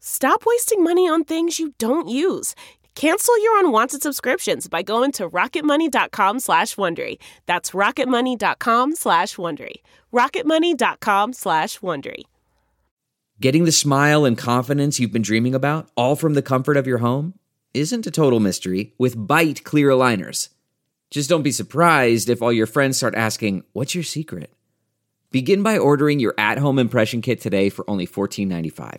Stop wasting money on things you don't use. Cancel your unwanted subscriptions by going to rocketmoney.com slash Wondery. That's rocketmoney.com slash Wondery. rocketmoney.com slash Wondery. Getting the smile and confidence you've been dreaming about, all from the comfort of your home, isn't a total mystery with Byte clear aligners. Just don't be surprised if all your friends start asking, what's your secret? Begin by ordering your at-home impression kit today for only $14.95.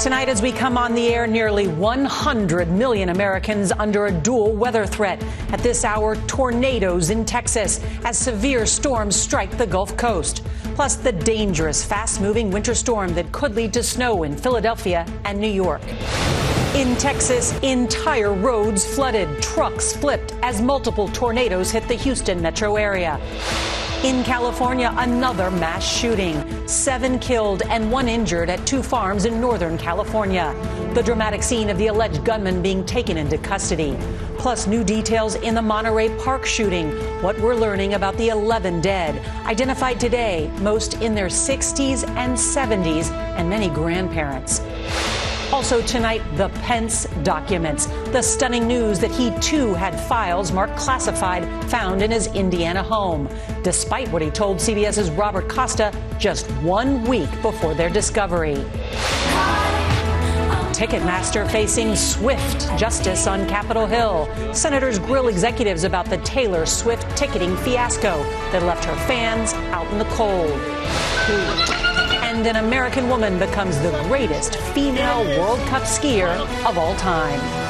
Tonight, as we come on the air, nearly 100 million Americans under a dual weather threat. At this hour, tornadoes in Texas as severe storms strike the Gulf Coast. Plus, the dangerous, fast moving winter storm that could lead to snow in Philadelphia and New York. In Texas, entire roads flooded, trucks flipped as multiple tornadoes hit the Houston metro area. In California, another mass shooting. Seven killed and one injured at two farms in Northern California. The dramatic scene of the alleged gunman being taken into custody. Plus, new details in the Monterey Park shooting. What we're learning about the 11 dead, identified today, most in their 60s and 70s, and many grandparents. Also tonight, the Pence documents. The stunning news that he too had files marked classified found in his Indiana home, despite what he told CBS's Robert Costa just one week before their discovery. Ticketmaster facing swift justice on Capitol Hill. Senators grill executives about the Taylor Swift ticketing fiasco that left her fans out in the cold and an American woman becomes the greatest female World Cup skier of all time.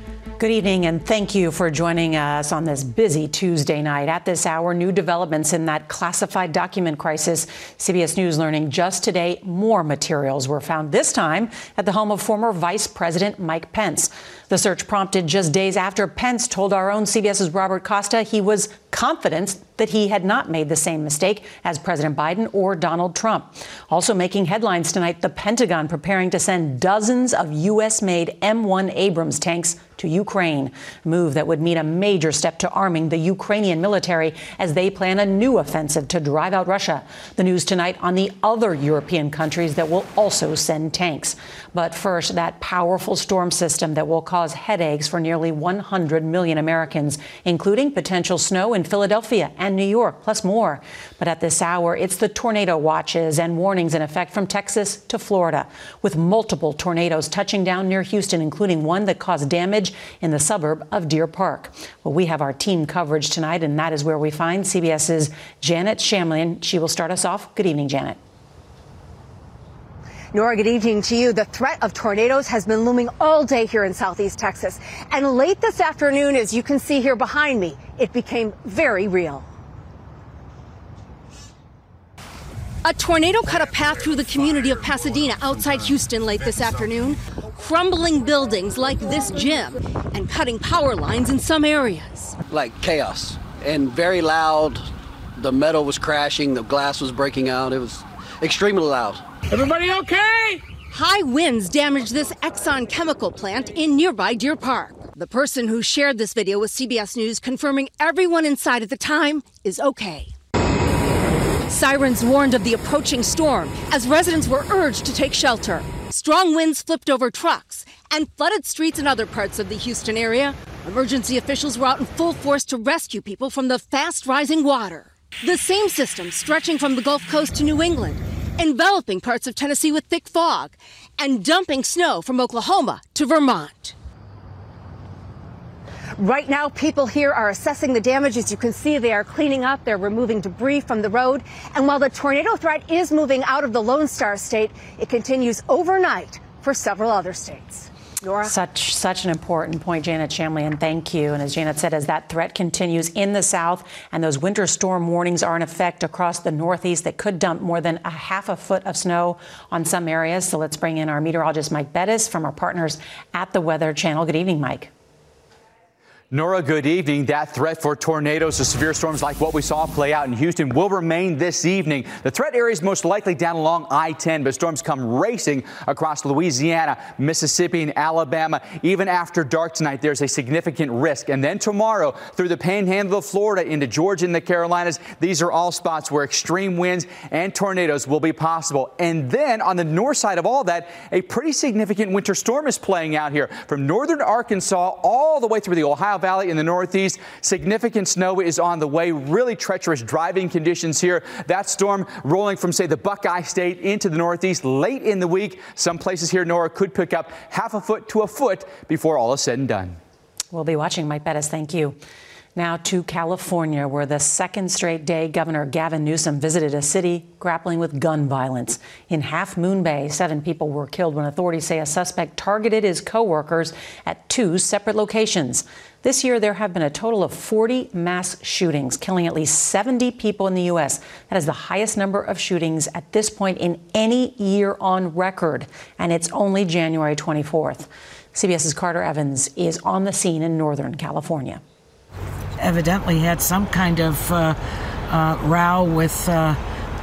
Good evening, and thank you for joining us on this busy Tuesday night. At this hour, new developments in that classified document crisis. CBS News learning just today more materials were found, this time at the home of former Vice President Mike Pence. The search prompted just days after Pence told our own CBS's Robert Costa he was confident that he had not made the same mistake as President Biden or Donald Trump. Also making headlines tonight, the Pentagon preparing to send dozens of U.S. made M1 Abrams tanks to Ukraine, a move that would mean a major step to arming the Ukrainian military as they plan a new offensive to drive out Russia. The news tonight on the other European countries that will also send tanks. But first, that powerful storm system that will cause headaches for nearly 100 million Americans, including potential snow in Philadelphia and New York, plus more. But at this hour, it's the tornado watches and warnings in effect from Texas to Florida, with multiple tornadoes touching down near Houston, including one that caused damage in the suburb of Deer Park. Well, we have our team coverage tonight, and that is where we find CBS's Janet Shamlian. She will start us off. Good evening, Janet. Norah, good evening to you. The threat of tornadoes has been looming all day here in southeast Texas. And late this afternoon, as you can see here behind me, it became very real. A tornado cut a path through the community of Pasadena outside Houston late this afternoon, crumbling buildings like this gym and cutting power lines in some areas. Like chaos and very loud. The metal was crashing, the glass was breaking out. It was extremely loud. Everybody okay? High winds damaged this Exxon chemical plant in nearby Deer Park. The person who shared this video with CBS News confirming everyone inside at the time is okay. Sirens warned of the approaching storm as residents were urged to take shelter. Strong winds flipped over trucks and flooded streets in other parts of the Houston area. Emergency officials were out in full force to rescue people from the fast rising water. The same system stretching from the Gulf Coast to New England, enveloping parts of Tennessee with thick fog, and dumping snow from Oklahoma to Vermont. Right now, people here are assessing the damage. As you can see, they are cleaning up. They're removing debris from the road. And while the tornado threat is moving out of the Lone Star State, it continues overnight for several other states. Norah? Such such an important point, Janet Shamlian, and thank you. And as Janet said, as that threat continues in the south and those winter storm warnings are in effect across the northeast that could dump more than a half a foot of snow on some areas. So let's bring in our meteorologist Mike Bettes, from our partners at the Weather Channel. Good evening, Mike. Norah, good evening. That threat for tornadoes or severe storms like what we saw play out in Houston will remain this evening. The threat area is most likely down along I 10, but storms come racing across Louisiana, Mississippi, and Alabama. Even after dark tonight, there's a significant risk. And then tomorrow, through the panhandle of Florida into Georgia and the Carolinas, these are all spots where extreme winds and tornadoes will be possible. And then on the north side of all that, a pretty significant winter storm is playing out here from northern Arkansas all the way through the Ohio Valley in the Northeast. Significant snow is on the way. Really treacherous driving conditions here. That storm rolling from, say, the Buckeye State into the Northeast late in the week. Some places here, Norah, could pick up half a foot to a foot before all is said and done. We'll be watching, Mike Bettes, Thank you. Now to California, where the second straight day Governor Gavin Newsom visited a city grappling with gun violence. In Half Moon Bay, seven people were killed when authorities say a suspect targeted his coworkers at two separate locations. This year, there have been a total of 40 mass shootings, killing at least 70 people in the U.S. That is the highest number of shootings at this point in any year on record, and it's only January 24th. CBS's Carter Evans is on the scene in Northern California evidently had some kind of uh, uh, row with uh,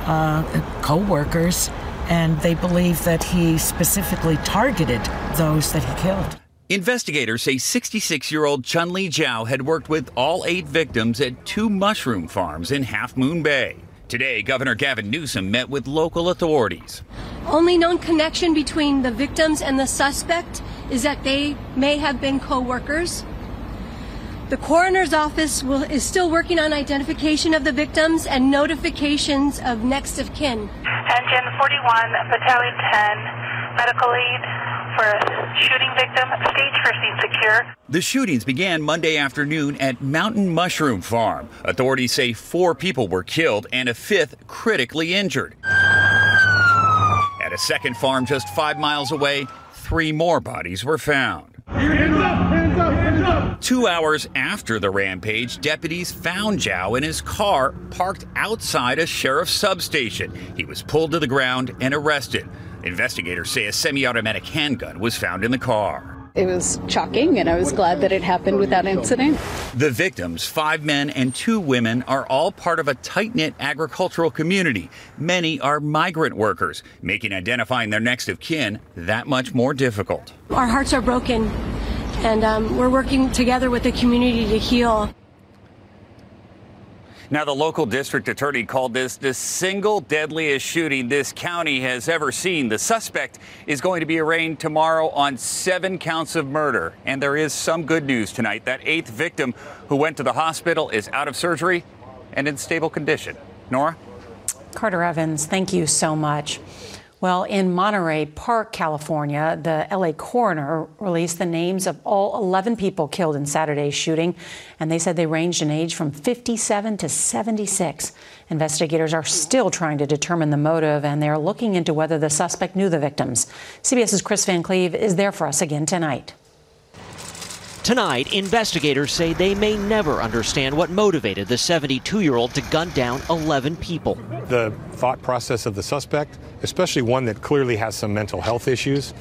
uh, co-workers, and they believe that he specifically targeted those that he killed. Investigators say 66 year old Chun Li Zhao had worked with all eight victims at two mushroom farms in Half Moon Bay. Today, Governor Gavin Newsom met with local authorities. Only known connection between the victims and the suspect is that they may have been co workers. The coroner's office will, is still working on identification of the victims and notifications of next of kin. Engine 41, Battalion 10, medical aid for a shooting victim, stage first secure. The shootings began Monday afternoon at Mountain Mushroom Farm. Authorities say four people were killed and a fifth critically injured. At a second farm just five miles away, three more bodies were found. Two hours after the rampage, deputies found Zhao in his car parked outside a sheriff's substation. He was pulled to the ground and arrested. Investigators say a semi automatic handgun was found in the car. It was shocking, and I was glad that it happened without incident. The victims, five men and two women, are all part of a tight knit agricultural community. Many are migrant workers, making identifying their next of kin that much more difficult. Our hearts are broken and um, we're working together with the community to heal. Now, the local district attorney called this the single deadliest shooting this county has ever seen. The suspect is going to be arraigned tomorrow on seven counts of murder. And there is some good news tonight. That eighth victim who went to the hospital is out of surgery and in stable condition. Norah? Carter Evans, thank you so much. Well, in Monterey Park, California, the LA coroner released the names of all 11 people killed in Saturday's shooting, and they said they ranged in age from 57 to 76. Investigators are still trying to determine the motive, and they're looking into whether the suspect knew the victims. CBS's Chris Van Cleave is there for us again tonight. Tonight, investigators say they may never understand what motivated the 72 year old to gun down 11 people. The thought process of the suspect, especially one that clearly has some mental health issues,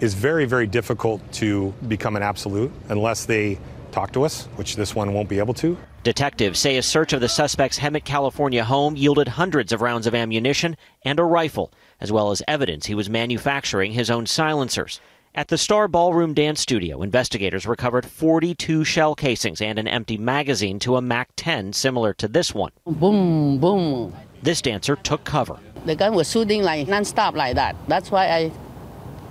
is very, very difficult to become an absolute unless they talk to us, which this one won't be able to. Detectives say a search of the suspect's Hemet, California home yielded hundreds of rounds of ammunition and a rifle, as well as evidence he was manufacturing his own silencers. At the Star Ballroom Dance Studio, investigators recovered 42 shell casings and an empty magazine to a MAC 10 similar to this one. Boom, boom. This dancer took cover. The gun was shooting like non-stop like that. That's why I,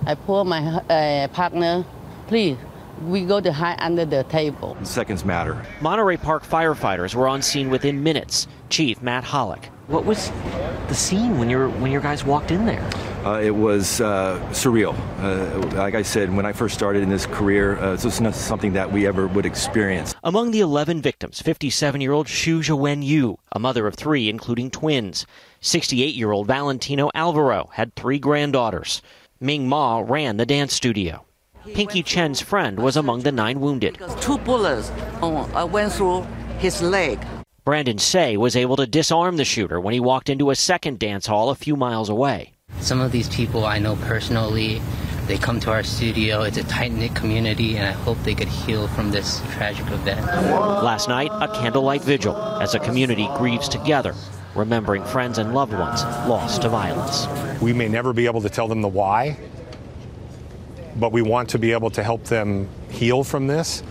I pulled my uh, partner, please, we go to hide under the table. Seconds matter. Monterey Park firefighters were on scene within minutes. Chief Matt Hollick. What was the scene when your when your guys walked in there? Uh, it was uh, surreal. Uh, like I said, when I first started in this career, uh, this was not something that we ever would experience. Among the 11 victims, 57-year-old Xiujuan Yu, a mother of three, including twins. 68-year-old Valentino Alvero had three granddaughters. Ming Ma ran the dance studio. Pinky Chen's friend was among the nine wounded. Two bullets uh, went through his leg. Brandon Tsay was able to disarm the shooter when he walked into a second dance hall a few miles away. Some of these people I know personally. They come to our studio. It's a tight knit community, and I hope they could heal from this tragic event. Last night, a candlelight vigil as a community grieves together, remembering friends and loved ones lost to violence. We may never be able to tell them the why, but we want to be able to help them heal from this.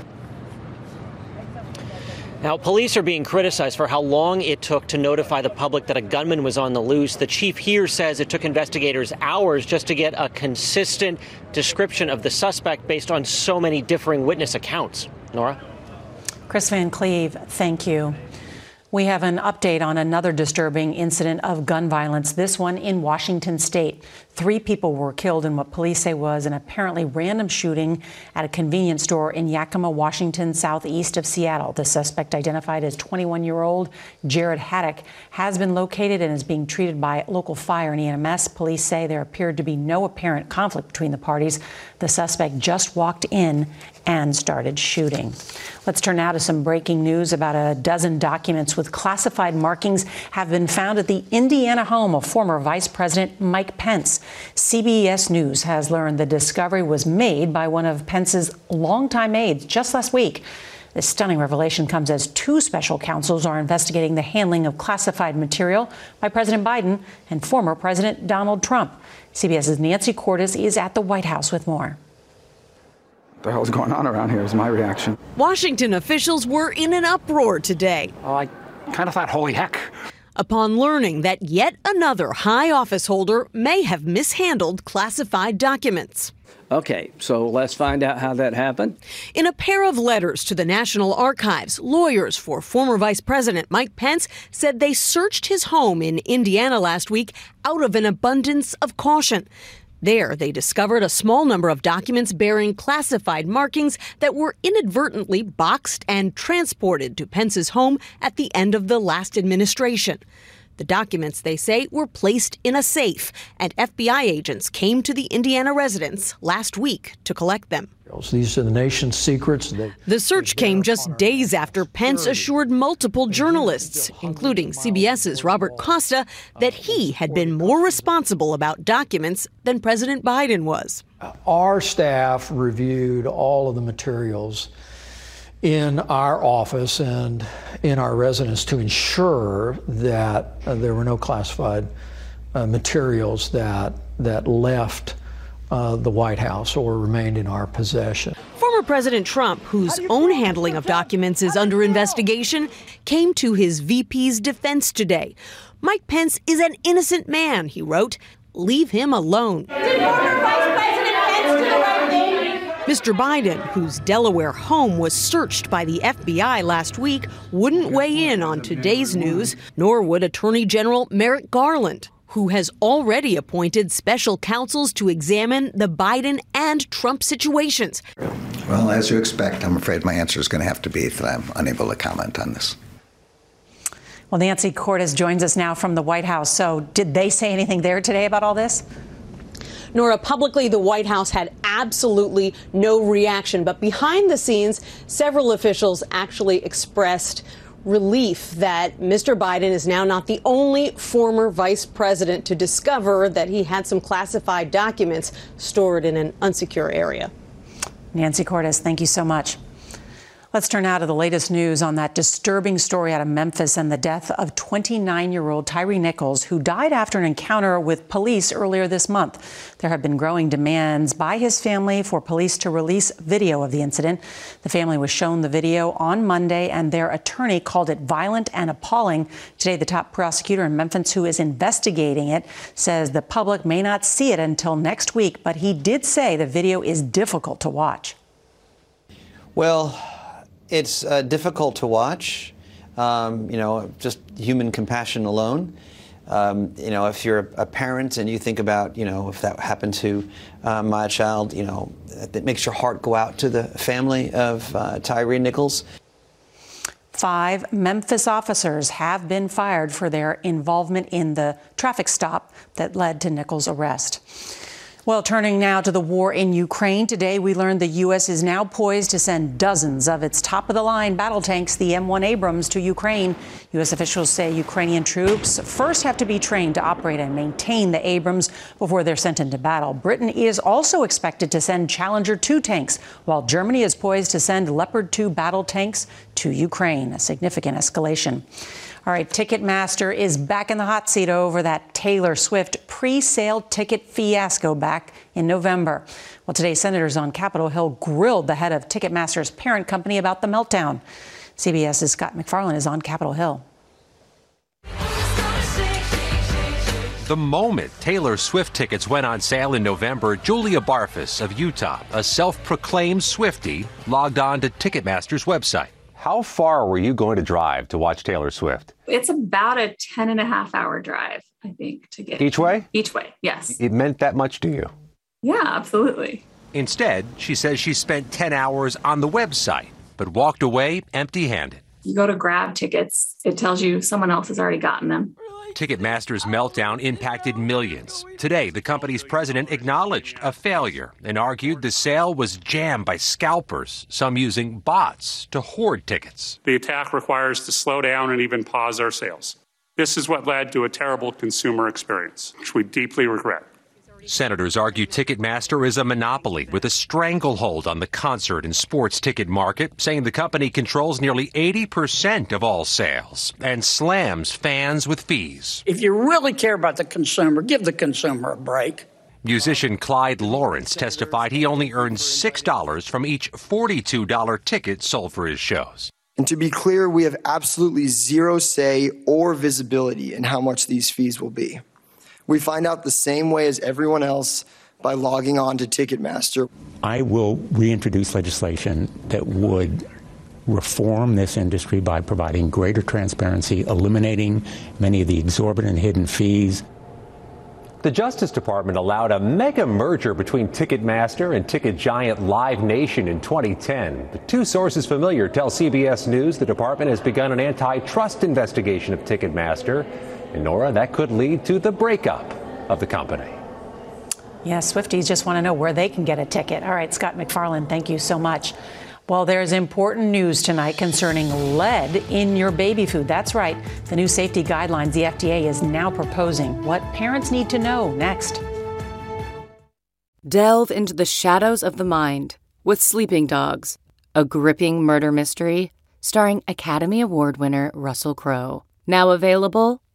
Now, police are being criticized for how long it took to notify the public that a gunman was on the loose. The chief here says it took investigators hours just to get a consistent description of the suspect based on so many differing witness accounts. Norah? Chris Van Cleave, thank you. We have an update on another disturbing incident of gun violence, this one in Washington state. Three people were killed in what police say was an apparently random shooting at a convenience store in Yakima, Washington, southeast of Seattle. The suspect, identified as 21 year old Jarid Haddock, has been located and is being treated by local fire and EMS. Police say there appeared to be no apparent conflict between the parties. The suspect just walked in and started shooting. Let's turn now to some breaking news about a dozen documents with classified markings have been found at the Indiana home of former Vice President Mike Pence. CBS News has learned the discovery was made by one of Pence's longtime aides just last week. This stunning revelation comes as two special counsels are investigating the handling of classified material by President Biden and former President Donald Trump. CBS's Nancy Cordes is at the White House with more. What the hell's going on around here is my reaction. Washington officials were in an uproar today. Oh, I kind of thought, holy heck upon learning that yet another high office holder may have mishandled classified documents. Okay, so let's find out how that happened. In a pair of letters to the National Archives, lawyers for former Vice President Mike Pence said they searched his home in Indiana last week out of an abundance of caution. There, they discovered a small number of documents bearing classified markings that were inadvertently boxed and transported to Pence's home at the end of the last administration. The documents, they say, were placed in a safe, and FBI agents came to the Indiana residence last week to collect them. These are the nation's secrets. They, the search came just days after Pence assured multiple journalists, including CBS's Robert Costa, uh, that he had been more responsible about documents than President Biden was. Uh, our staff reviewed all of the materials in our office and in our residence to ensure that uh, there were no classified uh, materials that that left uh, the White House or remained in our possession. Former President Trump, whose own handling of documents is under investigation, came to his VP's defense today. Mike Pence is an innocent man, he wrote. Leave him alone. Mr. Biden, whose Delaware home was searched by the FBI last week, wouldn't weigh in on today's news, nor would Attorney General Merrick Garland who has already appointed special counsels to examine the Biden and Trump situations. Well, as you expect, I'm afraid my answer is going to have to be that I'm unable to comment on this. Well, Nancy Cordes joins us now from the White House. So, did they say anything there today about all this? Norah, publicly, the White House had absolutely no reaction. But behind the scenes, several officials actually expressed relief that Mr. Biden is now not the only former vice president to discover that he had some classified documents stored in an unsecure area. Nancy Cordes, thank you so much. Let's turn now to the latest news on that disturbing story out of Memphis and the death of 29 year old Tyre Nichols, who died after an encounter with police earlier this month. There have been growing demands by his family for police to release video of the incident. The family was shown the video on Monday, and their attorney called it violent and appalling. Today, the top prosecutor in Memphis, who is investigating it, says the public may not see it until next week, but he did say the video is difficult to watch. Well, it's uh, difficult to watch. Um, you know, just human compassion alone. Um, you know, if you're a parent and you think about, you know, if that happened to uh, my child, you know, it makes your heart go out to the family of uh, Tyre Nichols. Five Memphis officers have been fired for their involvement in the traffic stop that led to Nichols' arrest. Well, turning now to the war in Ukraine, today we learned the U.S. is now poised to send dozens of its top of the line battle tanks, the M1 Abrams, to Ukraine. U.S. officials say Ukrainian troops first have to be trained to operate and maintain the Abrams before they're sent into battle. Britain is also expected to send Challenger 2 tanks, while Germany is poised to send Leopard 2 battle tanks to Ukraine, a significant escalation. All right, Ticketmaster is back in the hot seat over that Taylor Swift pre sale ticket fiasco back in November. Well, today, senators on Capitol Hill grilled the head of Ticketmaster's parent company about the meltdown. CBS's Scott MacFarlane is on Capitol Hill. The moment Taylor Swift tickets went on sale in November, Julia Barfus of Utah, a self proclaimed Swiftie, logged on to Ticketmaster's website. How far were you going to drive to watch Taylor Swift? It's about a 10 and a half hour drive, I think, to get each way? Each way, yes. It meant that much to you? Yeah, absolutely. Instead, she says she spent 10 hours on the website, but walked away empty handed. You go to grab tickets, it tells you someone else has already gotten them. Ticketmaster's meltdown impacted millions. Today, the company's president acknowledged a failure and argued the sale was jammed by scalpers, some using bots to hoard tickets. The attack requires to slow down and even pause our sales. This is what led to a terrible consumer experience, which we deeply regret. Senators argue Ticketmaster is a monopoly with a stranglehold on the concert and sports ticket market, saying the company controls nearly 80% of all sales and slams fans with fees. If you really care about the consumer, give the consumer a break. Musician Clyde Lawrence testified he only earns $6 from each $42 ticket sold for his shows. And to be clear, we have absolutely zero say or visibility in how much these fees will be. We find out the same way as everyone else by logging on to Ticketmaster. I will reintroduce legislation that would reform this industry by providing greater transparency, eliminating many of the exorbitant hidden fees. The Justice Department allowed a mega merger between Ticketmaster and ticket giant Live Nation in 2010. The two sources familiar tell CBS News the department has begun an antitrust investigation of Ticketmaster. And Norah, that could lead to the breakup of the company. Yes, Swifties just want to know where they can get a ticket. All right, Scott MacFarlane, thank you so much. Well, there's important news tonight concerning lead in your baby food. That's right. The new safety guidelines the FDA is now proposing. What parents need to know next. Delve into the shadows of the mind with Sleeping Dogs, a gripping murder mystery starring Academy Award winner Russell Crowe. Now available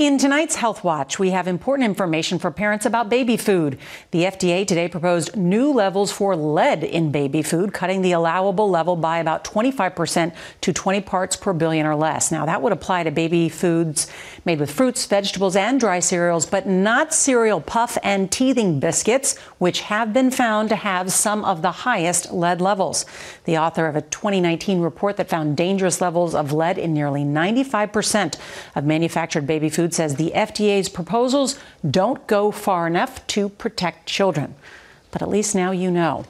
In tonight's Health Watch, we have important information for parents about baby food. The FDA today proposed new levels for lead in baby food, cutting the allowable level by about 25% to 20 parts per billion or less. Now, that would apply to baby foods made with fruits, vegetables, and dry cereals, but not cereal puff and teething biscuits, which have been found to have some of the highest lead levels. The author of a 2019 report that found dangerous levels of lead in nearly 95% of manufactured baby says the FDA's proposals don't go far enough to protect children. But at least now you know.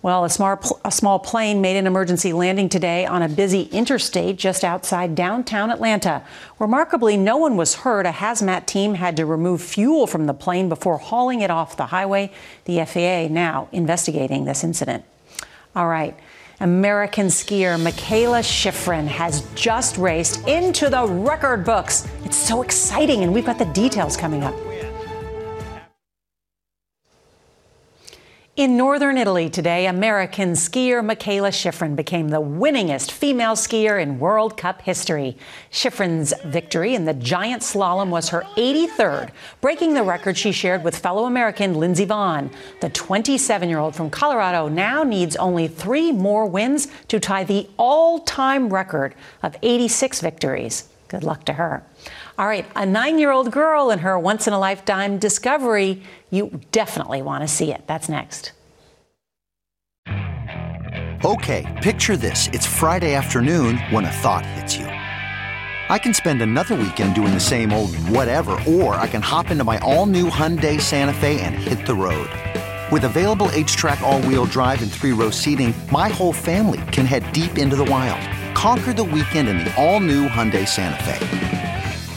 Well, a small, a small plane made an emergency landing today on a busy interstate just outside downtown Atlanta. Remarkably, no one was hurt. A hazmat team had to remove fuel from the plane before hauling it off the highway. The FAA now investigating this incident. All right. American skier Mikaela Shiffrin has just raced into the record books. It's so exciting, and we've got the details coming up. In northern Italy today, American skier Mikaela Shiffrin became the winningest female skier in World Cup history. Shiffrin's victory in the giant slalom was her 83rd, breaking the record she shared with fellow American Lindsey Vonn. The 27 year old from Colorado now needs only three more wins to tie the all time record of 86 victories. Good luck to her. All right, a nine year old girl and her once in a lifetime discovery. You definitely want to see it. That's next. Okay, picture this. It's Friday afternoon when a thought hits you. I can spend another weekend doing the same old whatever, or I can hop into my all new Hyundai Santa Fe and hit the road. With available HTRAC, all wheel drive, and three row seating, my whole family can head deep into the wild. Conquer the weekend in the all new Hyundai Santa Fe.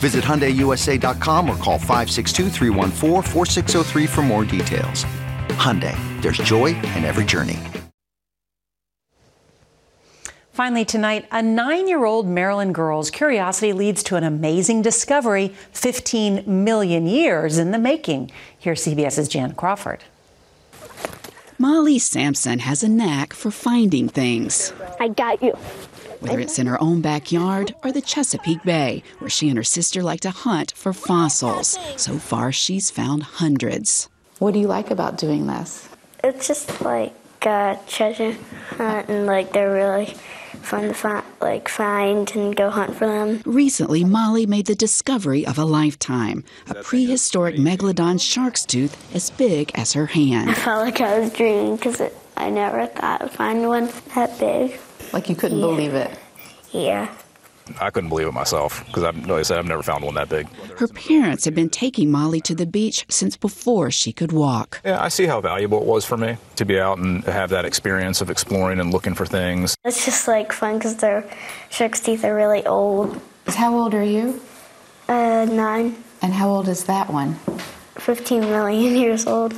Visit HyundaiUSA.com or call 562 for more details. Hyundai, there's joy in every journey. Finally, tonight, a nine year old Maryland girl's curiosity leads to an amazing discovery 15 million years in the making. Here's CBS's Jan Crawford. Molly Sampson has a knack for finding things. I got you whether it's in her own backyard or the Chesapeake Bay, where she and her sister like to hunt for fossils. So far, she's found hundreds. What do you like about doing this? It's just like uh, treasure hunt, and like they're really fun to find, like find and go hunt for them. Recently, Molly made the discovery of a lifetime: a prehistoric megalodon shark's tooth as big as her hand. I felt like I was dreaming because I never thought I'd find one that big. Like you couldn't yeah. believe it. Yeah. I couldn't believe it myself because, like I said, I've never found one that big. Her parents had been taking Molly to the beach since before she could walk. Yeah, I see how valuable it was for me to be out and have that experience of exploring and looking for things. It's just like fun because their shark's teeth are really old. How old are you? Uh, nine. And how old is that one? 15 million years old.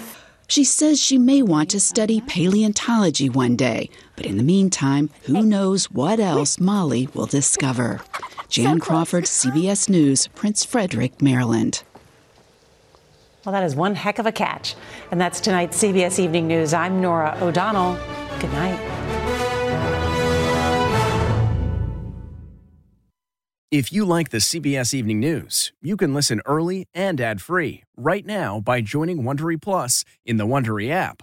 She says she may want to study paleontology one day, but in the meantime, who knows what else Molly will discover. Jan Crawford, CBS News, Prince Frederick, Maryland. Well, that is one heck of a catch. And that's tonight's CBS Evening News. I'm Norah O'Donnell. Good night. If you like the CBS Evening News, you can listen early and ad-free right now by joining Wondery Plus in the Wondery app